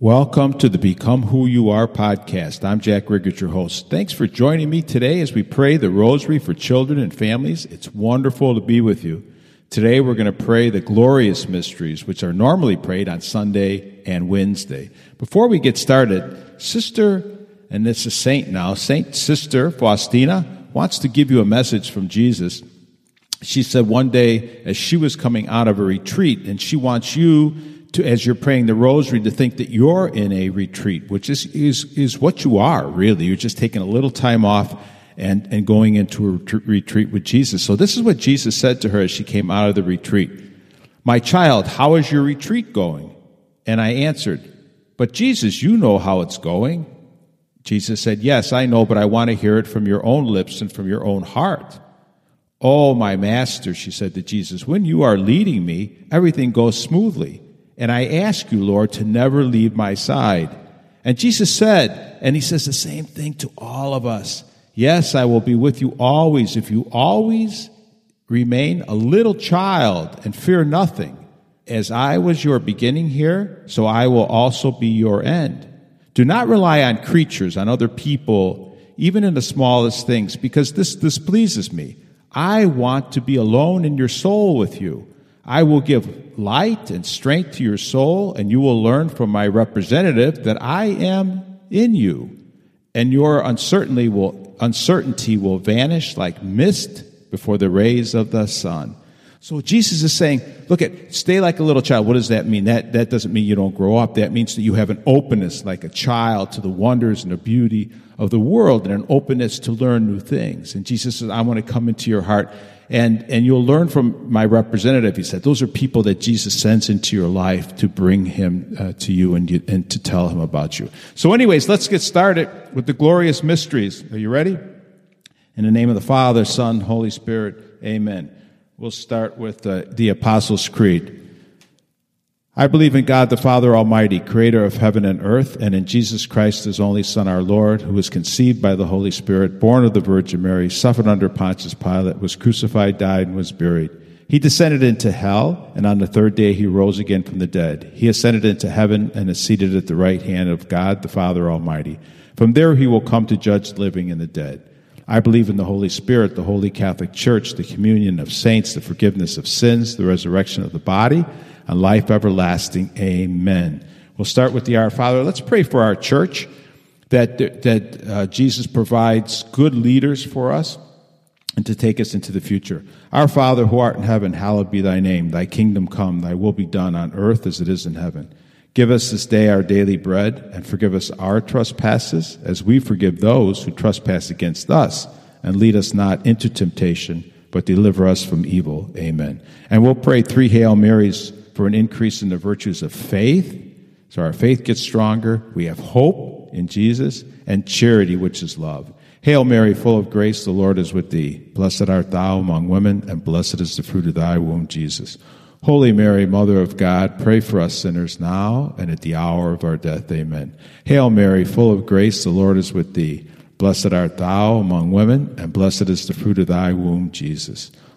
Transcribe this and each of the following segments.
Welcome to the Become Who You Are podcast. I'm Jack Riggert, your host. Thanks for joining me today as we pray the rosary for children and families. It's wonderful to be with you. Today we're going to pray the glorious mysteries, which are normally prayed on Sunday and Wednesday. Before we get started, Sister, and this is Saint now, Saint Sister Faustina wants to give you a message from Jesus. She said one day as she was coming out of a retreat, and she wants you to, as you're praying the rosary, to think that you're in a retreat, which is, is, is what you are, really. You're just taking a little time off and, and going into a retreat with Jesus. So this is what Jesus said to her as she came out of the retreat. My child, how is your retreat going? And I answered, but Jesus, you know how it's going. Jesus said, yes, I know, but I want to hear it from your own lips and from your own heart. Oh, my master, she said to Jesus, when you are leading me, everything goes smoothly. And I ask you, Lord, to never leave my side. And Jesus said, and he says the same thing to all of us Yes, I will be with you always if you always remain a little child and fear nothing. As I was your beginning here, so I will also be your end. Do not rely on creatures, on other people, even in the smallest things, because this displeases me. I want to be alone in your soul with you. I will give light and strength to your soul, and you will learn from my representative that I am in you. And your uncertainty will, uncertainty will vanish like mist before the rays of the sun. So Jesus is saying, look at, stay like a little child. What does that mean? That, that doesn't mean you don't grow up. That means that you have an openness like a child to the wonders and the beauty of the world and an openness to learn new things. And Jesus says, I want to come into your heart and, and you'll learn from my representative, he said, those are people that Jesus sends into your life to bring him uh, to you and, you and to tell him about you. So anyways, let's get started with the glorious mysteries. Are you ready? In the name of the Father, Son, Holy Spirit, amen. We'll start with uh, the Apostles' Creed. I believe in God the Father Almighty, creator of heaven and earth, and in Jesus Christ, his only Son, our Lord, who was conceived by the Holy Spirit, born of the Virgin Mary, suffered under Pontius Pilate, was crucified, died, and was buried. He descended into hell, and on the third day he rose again from the dead. He ascended into heaven and is seated at the right hand of God the Father Almighty. From there he will come to judge the living and the dead. I believe in the Holy Spirit, the Holy Catholic Church, the communion of saints, the forgiveness of sins, the resurrection of the body, and life everlasting. Amen. We'll start with the Our Father. Let's pray for our church that, that uh, Jesus provides good leaders for us and to take us into the future. Our Father who art in heaven, hallowed be thy name. Thy kingdom come, thy will be done on earth as it is in heaven. Give us this day our daily bread and forgive us our trespasses as we forgive those who trespass against us. And lead us not into temptation, but deliver us from evil. Amen. And we'll pray three Hail Marys for an increase in the virtues of faith. So our faith gets stronger. We have hope in Jesus and charity, which is love. Hail Mary, full of grace, the Lord is with thee. Blessed art thou among women, and blessed is the fruit of thy womb, Jesus. Holy Mary, Mother of God, pray for us sinners now and at the hour of our death. Amen. Hail Mary, full of grace, the Lord is with thee. Blessed art thou among women, and blessed is the fruit of thy womb, Jesus.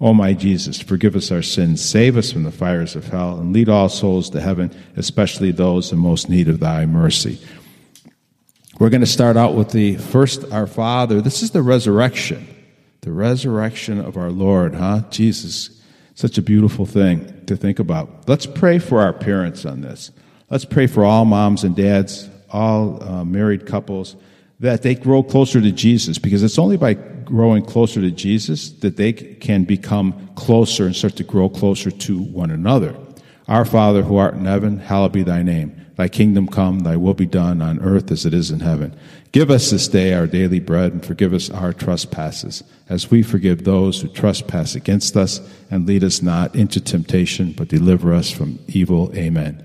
O my Jesus, forgive us our sins, save us from the fires of hell, and lead all souls to heaven, especially those in most need of thy mercy. We're going to start out with the first Our Father. This is the resurrection, the resurrection of our Lord, huh? Jesus, such a beautiful thing to think about. Let's pray for our parents on this. Let's pray for all moms and dads, all uh, married couples, that they grow closer to Jesus, because it's only by growing closer to Jesus that they can become closer and start to grow closer to one another. Our Father who art in heaven, hallowed be thy name. Thy kingdom come, thy will be done on earth as it is in heaven. Give us this day our daily bread and forgive us our trespasses as we forgive those who trespass against us and lead us not into temptation, but deliver us from evil. Amen.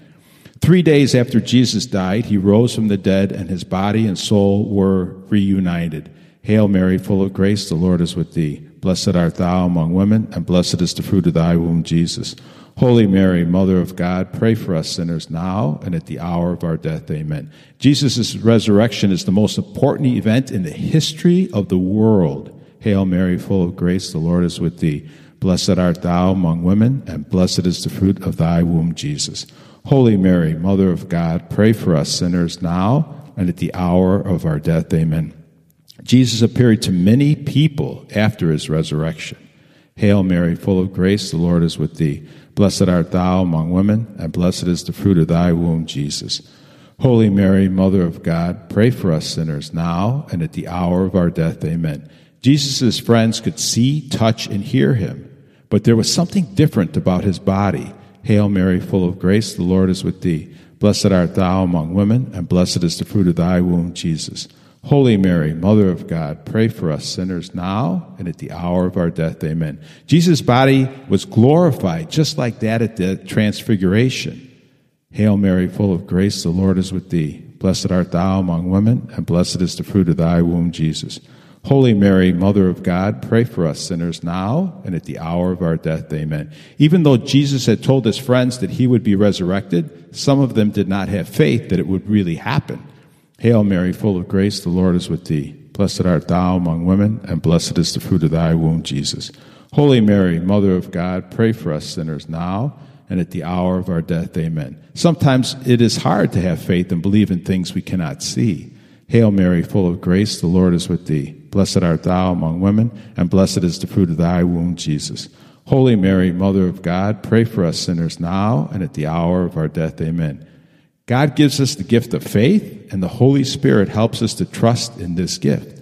Three days after Jesus died, he rose from the dead and his body and soul were reunited. Hail Mary, full of grace, the Lord is with thee. Blessed art thou among women, and blessed is the fruit of thy womb, Jesus. Holy Mary, Mother of God, pray for us sinners now and at the hour of our death. Amen. Jesus' resurrection is the most important event in the history of the world. Hail Mary, full of grace, the Lord is with thee. Blessed art thou among women, and blessed is the fruit of thy womb, Jesus. Holy Mary, Mother of God, pray for us sinners now and at the hour of our death. Amen. Jesus appeared to many people after his resurrection. Hail Mary, full of grace, the Lord is with thee. Blessed art thou among women, and blessed is the fruit of thy womb, Jesus. Holy Mary, Mother of God, pray for us sinners now and at the hour of our death. Amen. Jesus' friends could see, touch, and hear him, but there was something different about his body. Hail Mary, full of grace, the Lord is with thee. Blessed art thou among women, and blessed is the fruit of thy womb, Jesus. Holy Mary, Mother of God, pray for us sinners now and at the hour of our death. Amen. Jesus' body was glorified just like that at the transfiguration. Hail Mary, full of grace, the Lord is with thee. Blessed art thou among women, and blessed is the fruit of thy womb, Jesus. Holy Mary, Mother of God, pray for us sinners now and at the hour of our death. Amen. Even though Jesus had told his friends that he would be resurrected, some of them did not have faith that it would really happen. Hail Mary, full of grace, the Lord is with thee. Blessed art thou among women, and blessed is the fruit of thy womb, Jesus. Holy Mary, Mother of God, pray for us sinners now and at the hour of our death. Amen. Sometimes it is hard to have faith and believe in things we cannot see. Hail Mary, full of grace, the Lord is with thee. Blessed art thou among women, and blessed is the fruit of thy womb, Jesus. Holy Mary, Mother of God, pray for us sinners now and at the hour of our death. Amen. God gives us the gift of faith, and the Holy Spirit helps us to trust in this gift.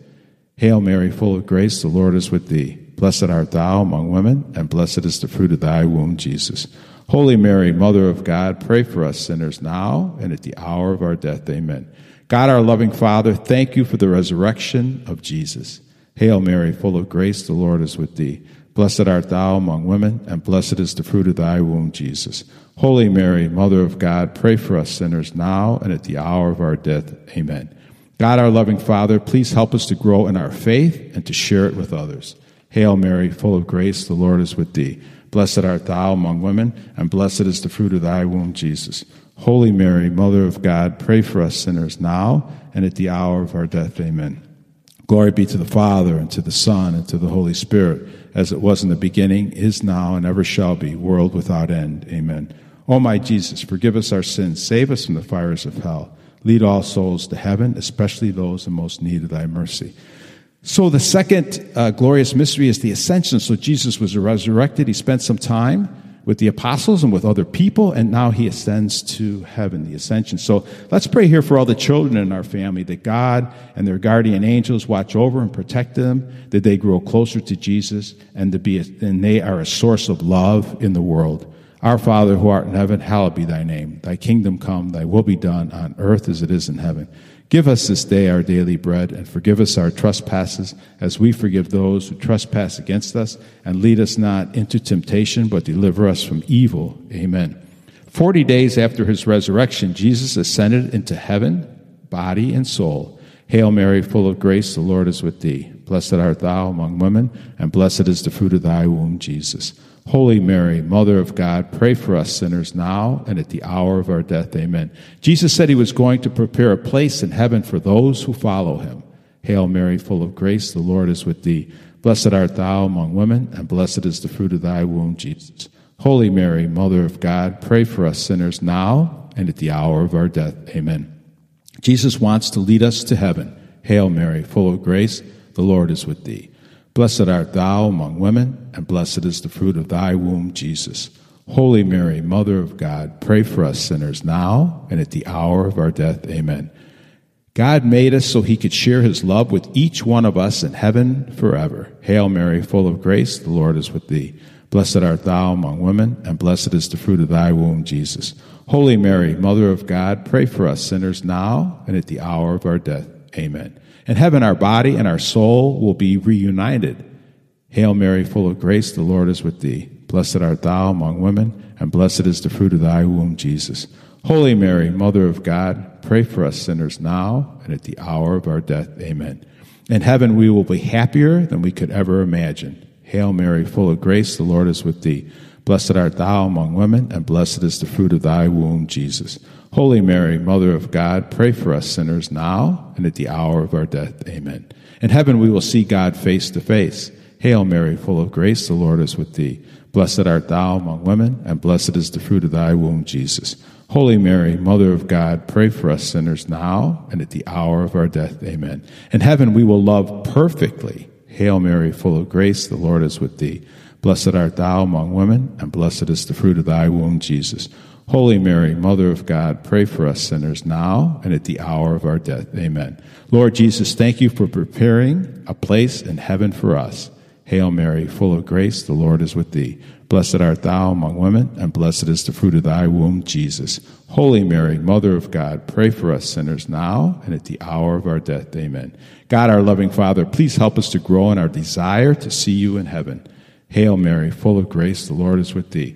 Hail Mary, full of grace, the Lord is with thee. Blessed art thou among women, and blessed is the fruit of thy womb, Jesus. Holy Mary, Mother of God, pray for us sinners now and at the hour of our death. Amen. God, our loving Father, thank you for the resurrection of Jesus. Hail Mary, full of grace, the Lord is with thee. Blessed art thou among women, and blessed is the fruit of thy womb, Jesus. Holy Mary, Mother of God, pray for us sinners now and at the hour of our death. Amen. God, our loving Father, please help us to grow in our faith and to share it with others. Hail Mary, full of grace, the Lord is with thee. Blessed art thou among women, and blessed is the fruit of thy womb, Jesus. Holy Mary, Mother of God, pray for us sinners now and at the hour of our death. Amen. Glory be to the Father, and to the Son, and to the Holy Spirit, as it was in the beginning, is now, and ever shall be, world without end. Amen. O my Jesus, forgive us our sins, save us from the fires of hell. Lead all souls to heaven, especially those in most need of thy mercy. So, the second uh, glorious mystery is the ascension. So, Jesus was resurrected. He spent some time with the apostles and with other people, and now he ascends to heaven, the ascension. So, let's pray here for all the children in our family that God and their guardian angels watch over and protect them, that they grow closer to Jesus, and, to be a, and they are a source of love in the world. Our Father who art in heaven, hallowed be thy name. Thy kingdom come, thy will be done on earth as it is in heaven. Give us this day our daily bread, and forgive us our trespasses, as we forgive those who trespass against us. And lead us not into temptation, but deliver us from evil. Amen. Forty days after his resurrection, Jesus ascended into heaven, body and soul. Hail Mary, full of grace, the Lord is with thee. Blessed art thou among women, and blessed is the fruit of thy womb, Jesus. Holy Mary, Mother of God, pray for us sinners now and at the hour of our death. Amen. Jesus said he was going to prepare a place in heaven for those who follow him. Hail Mary, full of grace, the Lord is with thee. Blessed art thou among women, and blessed is the fruit of thy womb, Jesus. Holy Mary, Mother of God, pray for us sinners now and at the hour of our death. Amen. Jesus wants to lead us to heaven. Hail Mary, full of grace, the Lord is with thee. Blessed art thou among women, and blessed is the fruit of thy womb, Jesus. Holy Mary, Mother of God, pray for us sinners now and at the hour of our death. Amen. God made us so he could share his love with each one of us in heaven forever. Hail Mary, full of grace, the Lord is with thee. Blessed art thou among women, and blessed is the fruit of thy womb, Jesus. Holy Mary, Mother of God, pray for us sinners now and at the hour of our death. Amen. In heaven, our body and our soul will be reunited. Hail Mary, full of grace, the Lord is with thee. Blessed art thou among women, and blessed is the fruit of thy womb, Jesus. Holy Mary, Mother of God, pray for us sinners now and at the hour of our death. Amen. In heaven, we will be happier than we could ever imagine. Hail Mary, full of grace, the Lord is with thee. Blessed art thou among women, and blessed is the fruit of thy womb, Jesus. Holy Mary, Mother of God, pray for us sinners now and at the hour of our death. Amen. In heaven, we will see God face to face. Hail Mary, full of grace, the Lord is with thee. Blessed art thou among women, and blessed is the fruit of thy womb, Jesus. Holy Mary, Mother of God, pray for us sinners now and at the hour of our death. Amen. In heaven we will love perfectly. Hail Mary, full of grace, the Lord is with thee. Blessed art thou among women, and blessed is the fruit of thy womb, Jesus. Holy Mary, Mother of God, pray for us sinners now and at the hour of our death. Amen. Lord Jesus, thank you for preparing a place in heaven for us. Hail Mary, full of grace, the Lord is with thee. Blessed art thou among women, and blessed is the fruit of thy womb, Jesus. Holy Mary, Mother of God, pray for us sinners now and at the hour of our death. Amen. God, our loving Father, please help us to grow in our desire to see you in heaven. Hail Mary, full of grace, the Lord is with thee.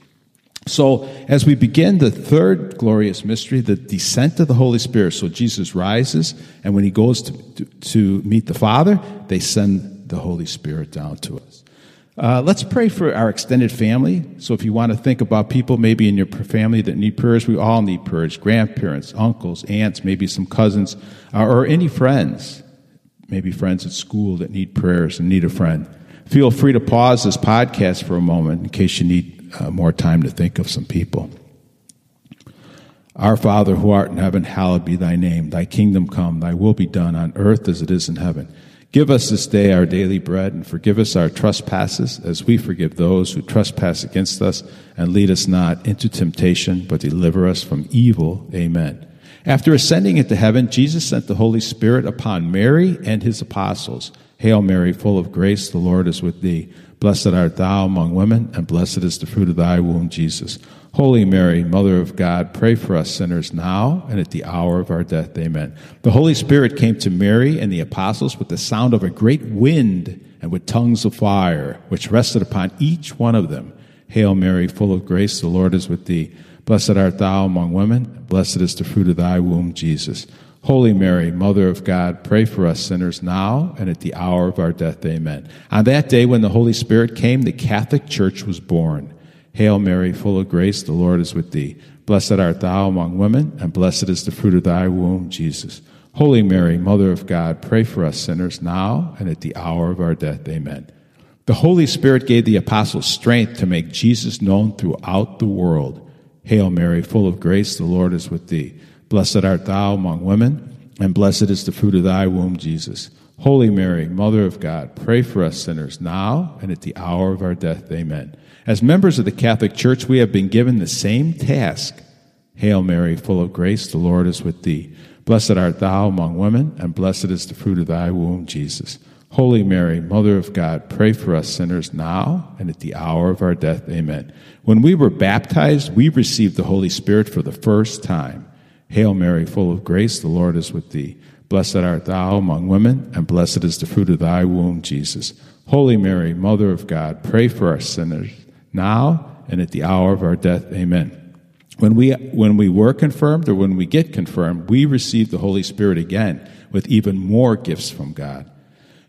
So, as we begin the third glorious mystery, the descent of the Holy Spirit, so Jesus rises, and when he goes to, to, to meet the Father, they send the Holy Spirit down to us. Uh, let's pray for our extended family. So, if you want to think about people maybe in your family that need prayers, we all need prayers grandparents, uncles, aunts, maybe some cousins, uh, or any friends, maybe friends at school that need prayers and need a friend. Feel free to pause this podcast for a moment in case you need uh, more time to think of some people. Our Father who art in heaven, hallowed be thy name. Thy kingdom come, thy will be done on earth as it is in heaven. Give us this day our daily bread, and forgive us our trespasses, as we forgive those who trespass against us. And lead us not into temptation, but deliver us from evil. Amen. After ascending into heaven, Jesus sent the Holy Spirit upon Mary and his apostles. Hail Mary, full of grace, the Lord is with thee. Blessed art thou among women, and blessed is the fruit of thy womb, Jesus. Holy Mary, Mother of God, pray for us sinners now and at the hour of our death. Amen. The Holy Spirit came to Mary and the apostles with the sound of a great wind and with tongues of fire, which rested upon each one of them. Hail Mary, full of grace, the Lord is with thee. Blessed art thou among women, and blessed is the fruit of thy womb, Jesus. Holy Mary, Mother of God, pray for us sinners now and at the hour of our death. Amen. On that day when the Holy Spirit came, the Catholic Church was born. Hail Mary, full of grace, the Lord is with thee. Blessed art thou among women, and blessed is the fruit of thy womb, Jesus. Holy Mary, Mother of God, pray for us sinners now and at the hour of our death. Amen. The Holy Spirit gave the apostles strength to make Jesus known throughout the world. Hail Mary, full of grace, the Lord is with thee. Blessed art thou among women, and blessed is the fruit of thy womb, Jesus. Holy Mary, Mother of God, pray for us sinners now and at the hour of our death. Amen. As members of the Catholic Church, we have been given the same task. Hail Mary, full of grace, the Lord is with thee. Blessed art thou among women, and blessed is the fruit of thy womb, Jesus. Holy Mary, Mother of God, pray for us sinners now and at the hour of our death. Amen. When we were baptized, we received the Holy Spirit for the first time. Hail Mary, full of grace, the Lord is with thee. Blessed art thou among women, and blessed is the fruit of thy womb, Jesus. Holy Mary, Mother of God, pray for our sinners, now and at the hour of our death. Amen. When we, when we were confirmed or when we get confirmed, we receive the Holy Spirit again with even more gifts from God.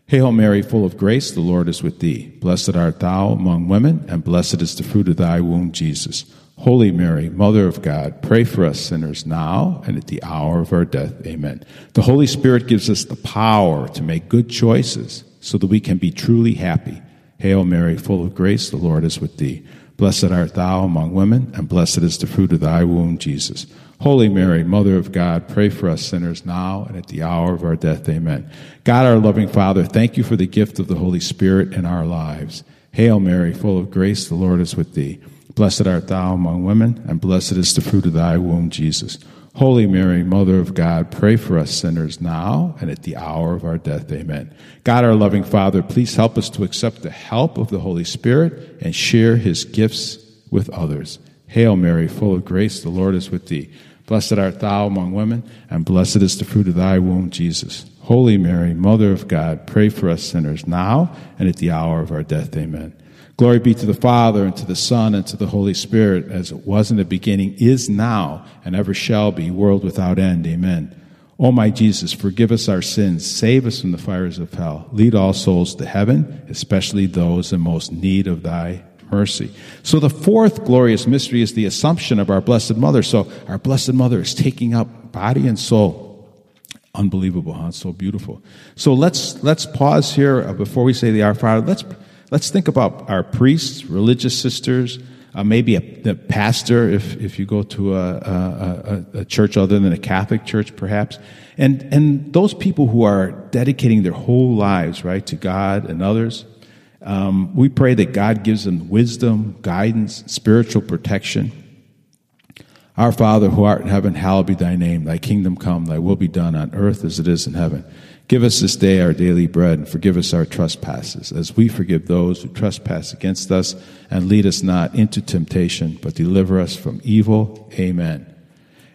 Hail Mary, full of grace, the Lord is with thee. Blessed art thou among women, and blessed is the fruit of thy womb, Jesus. Holy Mary, Mother of God, pray for us sinners now and at the hour of our death. Amen. The Holy Spirit gives us the power to make good choices so that we can be truly happy. Hail Mary, full of grace, the Lord is with thee. Blessed art thou among women, and blessed is the fruit of thy womb, Jesus. Holy Mary, Mother of God, pray for us sinners now and at the hour of our death. Amen. God, our loving Father, thank you for the gift of the Holy Spirit in our lives. Hail Mary, full of grace, the Lord is with thee. Blessed art thou among women, and blessed is the fruit of thy womb, Jesus. Holy Mary, Mother of God, pray for us sinners now and at the hour of our death. Amen. God, our loving Father, please help us to accept the help of the Holy Spirit and share his gifts with others. Hail Mary, full of grace, the Lord is with thee. Blessed art thou among women, and blessed is the fruit of thy womb, Jesus. Holy Mary, Mother of God, pray for us sinners now and at the hour of our death. Amen. Glory be to the Father, and to the Son, and to the Holy Spirit, as it was in the beginning, is now, and ever shall be, world without end. Amen. O my Jesus, forgive us our sins, save us from the fires of hell, lead all souls to heaven, especially those in most need of thy mercy. So the fourth glorious mystery is the Assumption of our Blessed Mother. So our Blessed Mother is taking up body and soul. Unbelievable, huh? So beautiful. So let's let's pause here uh, before we say the Our Father. Let's Let's think about our priests, religious sisters, uh, maybe a, a, pastor if, if you go to a, a, a, church other than a Catholic church, perhaps. And, and those people who are dedicating their whole lives, right, to God and others. Um, we pray that God gives them wisdom, guidance, spiritual protection. Our Father who art in heaven, hallowed be thy name. Thy kingdom come, thy will be done on earth as it is in heaven. Give us this day our daily bread, and forgive us our trespasses, as we forgive those who trespass against us. And lead us not into temptation, but deliver us from evil. Amen.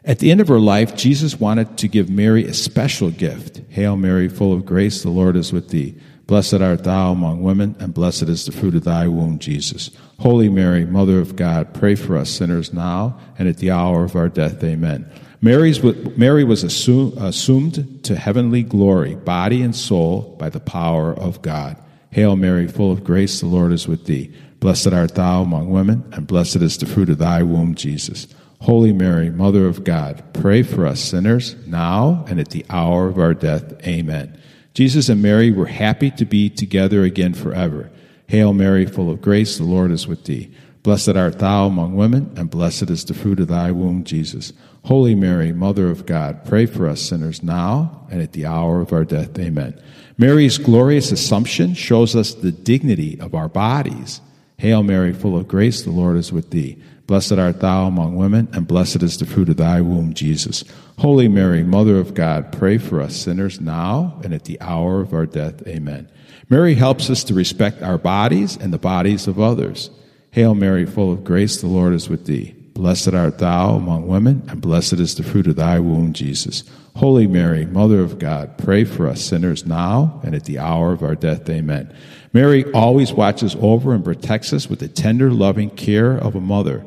At the end of her life, Jesus wanted to give Mary a special gift. Hail Mary, full of grace, the Lord is with thee. Blessed art thou among women, and blessed is the fruit of thy womb, Jesus. Holy Mary, Mother of God, pray for us sinners now and at the hour of our death. Amen. Mary's, Mary was assumed to heavenly glory, body and soul, by the power of God. Hail Mary, full of grace, the Lord is with thee. Blessed art thou among women, and blessed is the fruit of thy womb, Jesus. Holy Mary, Mother of God, pray for us sinners, now and at the hour of our death. Amen. Jesus and Mary were happy to be together again forever. Hail Mary, full of grace, the Lord is with thee. Blessed art thou among women, and blessed is the fruit of thy womb, Jesus. Holy Mary, Mother of God, pray for us sinners now and at the hour of our death. Amen. Mary's glorious assumption shows us the dignity of our bodies. Hail Mary, full of grace, the Lord is with thee. Blessed art thou among women, and blessed is the fruit of thy womb, Jesus. Holy Mary, Mother of God, pray for us sinners now and at the hour of our death. Amen. Mary helps us to respect our bodies and the bodies of others. Hail Mary, full of grace, the Lord is with thee. Blessed art thou among women, and blessed is the fruit of thy womb, Jesus. Holy Mary, Mother of God, pray for us sinners now and at the hour of our death. Amen. Mary always watches over and protects us with the tender, loving care of a mother.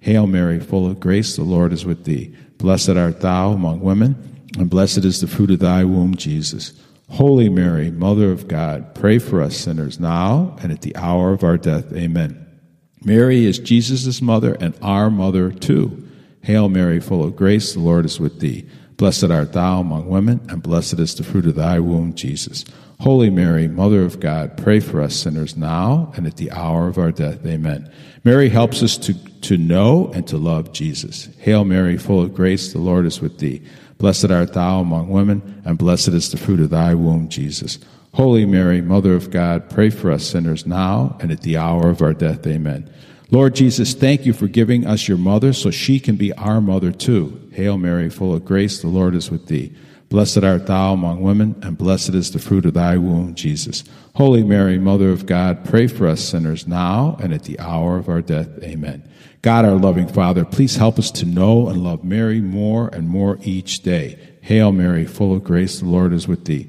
Hail Mary, full of grace, the Lord is with thee. Blessed art thou among women, and blessed is the fruit of thy womb, Jesus. Holy Mary, Mother of God, pray for us sinners now and at the hour of our death. Amen. Mary is Jesus' mother and our mother too. Hail Mary, full of grace, the Lord is with thee. Blessed art thou among women, and blessed is the fruit of thy womb, Jesus. Holy Mary, Mother of God, pray for us sinners now and at the hour of our death. Amen. Mary helps us to, to know and to love Jesus. Hail Mary, full of grace, the Lord is with thee. Blessed art thou among women, and blessed is the fruit of thy womb, Jesus. Holy Mary, Mother of God, pray for us sinners now and at the hour of our death. Amen. Lord Jesus, thank you for giving us your mother so she can be our mother too. Hail Mary, full of grace, the Lord is with thee. Blessed art thou among women, and blessed is the fruit of thy womb, Jesus. Holy Mary, Mother of God, pray for us sinners now and at the hour of our death. Amen. God, our loving Father, please help us to know and love Mary more and more each day. Hail Mary, full of grace, the Lord is with thee.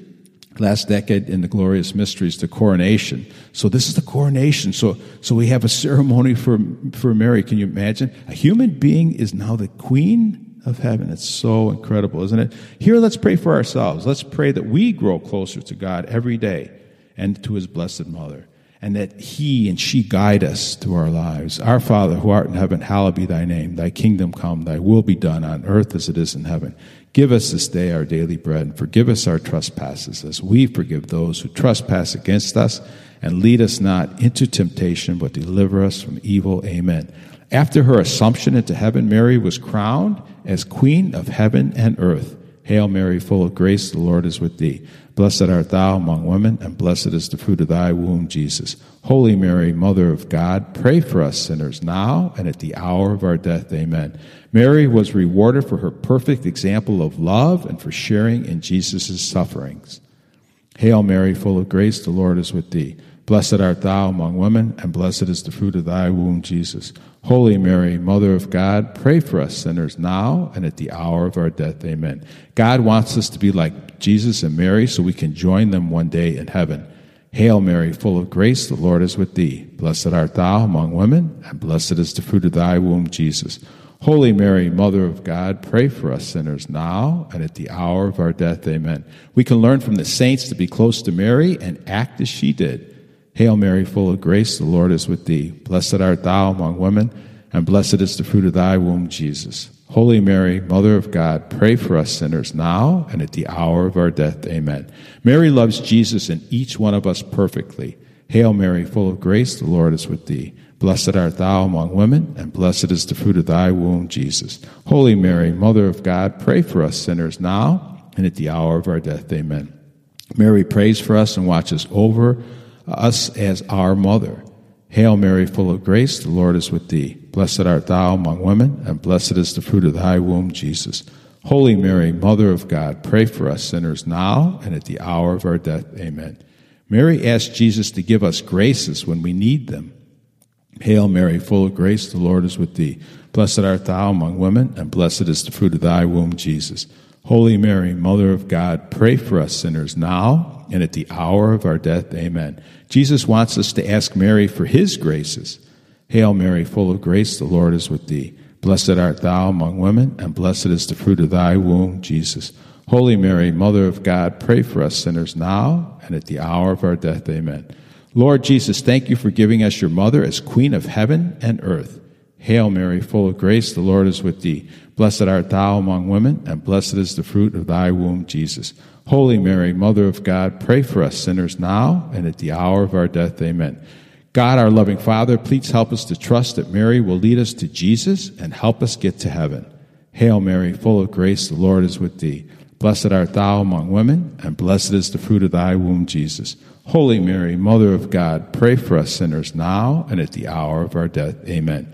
last decade in the glorious mysteries, the coronation. So this is the coronation. So, so we have a ceremony for, for Mary. Can you imagine? A human being is now the queen of heaven. It's so incredible, isn't it? Here, let's pray for ourselves. Let's pray that we grow closer to God every day and to his blessed mother. and that He and she guide us through our lives. Our Father, who art in heaven, hallowed be thy name. Thy kingdom come, thy will be done on earth as it is in heaven. Give us this day our daily bread, and forgive us our trespasses, as we forgive those who trespass against us. And lead us not into temptation, but deliver us from evil. Amen. After her assumption into heaven, Mary was crowned as Queen of heaven and earth. Hail Mary, full of grace, the Lord is with thee. Blessed art thou among women, and blessed is the fruit of thy womb, Jesus. Holy Mary, Mother of God, pray for us sinners now and at the hour of our death. Amen. Mary was rewarded for her perfect example of love and for sharing in Jesus' sufferings. Hail Mary, full of grace, the Lord is with thee. Blessed art thou among women, and blessed is the fruit of thy womb, Jesus. Holy Mary, Mother of God, pray for us sinners now and at the hour of our death. Amen. God wants us to be like Jesus and Mary so we can join them one day in heaven. Hail Mary, full of grace, the Lord is with thee. Blessed art thou among women, and blessed is the fruit of thy womb, Jesus. Holy Mary, Mother of God, pray for us sinners now and at the hour of our death. Amen. We can learn from the saints to be close to Mary and act as she did. Hail Mary, full of grace, the Lord is with thee. Blessed art thou among women, and blessed is the fruit of thy womb, Jesus. Holy Mary, Mother of God, pray for us sinners now and at the hour of our death. Amen. Mary loves Jesus and each one of us perfectly. Hail Mary, full of grace, the Lord is with thee. Blessed art thou among women, and blessed is the fruit of thy womb, Jesus. Holy Mary, Mother of God, pray for us sinners now and at the hour of our death. Amen. Mary prays for us and watches over us as our mother. Hail Mary, full of grace, the Lord is with thee. Blessed art thou among women, and blessed is the fruit of thy womb, Jesus. Holy Mary, Mother of God, pray for us sinners now and at the hour of our death. Amen. Mary asked Jesus to give us graces when we need them. Hail Mary, full of grace, the Lord is with thee. Blessed art thou among women, and blessed is the fruit of thy womb, Jesus. Holy Mary, Mother of God, pray for us sinners now and at the hour of our death. Amen. Jesus wants us to ask Mary for his graces. Hail Mary, full of grace, the Lord is with thee. Blessed art thou among women, and blessed is the fruit of thy womb, Jesus. Holy Mary, Mother of God, pray for us sinners now and at the hour of our death. Amen. Lord Jesus, thank you for giving us your mother as Queen of heaven and earth. Hail Mary, full of grace, the Lord is with thee. Blessed art thou among women, and blessed is the fruit of thy womb, Jesus. Holy Mary, Mother of God, pray for us sinners now and at the hour of our death. Amen. God, our loving Father, please help us to trust that Mary will lead us to Jesus and help us get to heaven. Hail Mary, full of grace, the Lord is with thee. Blessed art thou among women, and blessed is the fruit of thy womb, Jesus. Holy Mary, Mother of God, pray for us sinners now and at the hour of our death. Amen.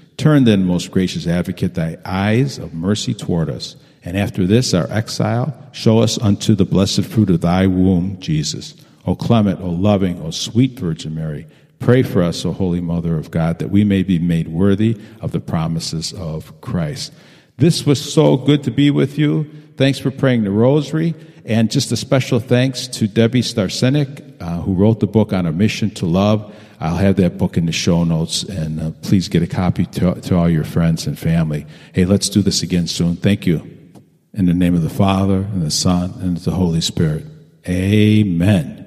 Turn then, most gracious advocate, thy eyes of mercy toward us, and after this our exile, show us unto the blessed fruit of thy womb, Jesus. O clement, O loving, O sweet Virgin Mary, pray for us, O Holy Mother of God, that we may be made worthy of the promises of Christ. This was so good to be with you. Thanks for praying the rosary. And just a special thanks to Debbie Staresinic, uh, who wrote the book on a mission to love. I'll have that book in the show notes, and uh, please get a copy to, to all your friends and family. Hey, let's do this again soon. Thank you. In the name of the Father, and the Son, and the Holy Spirit. Amen.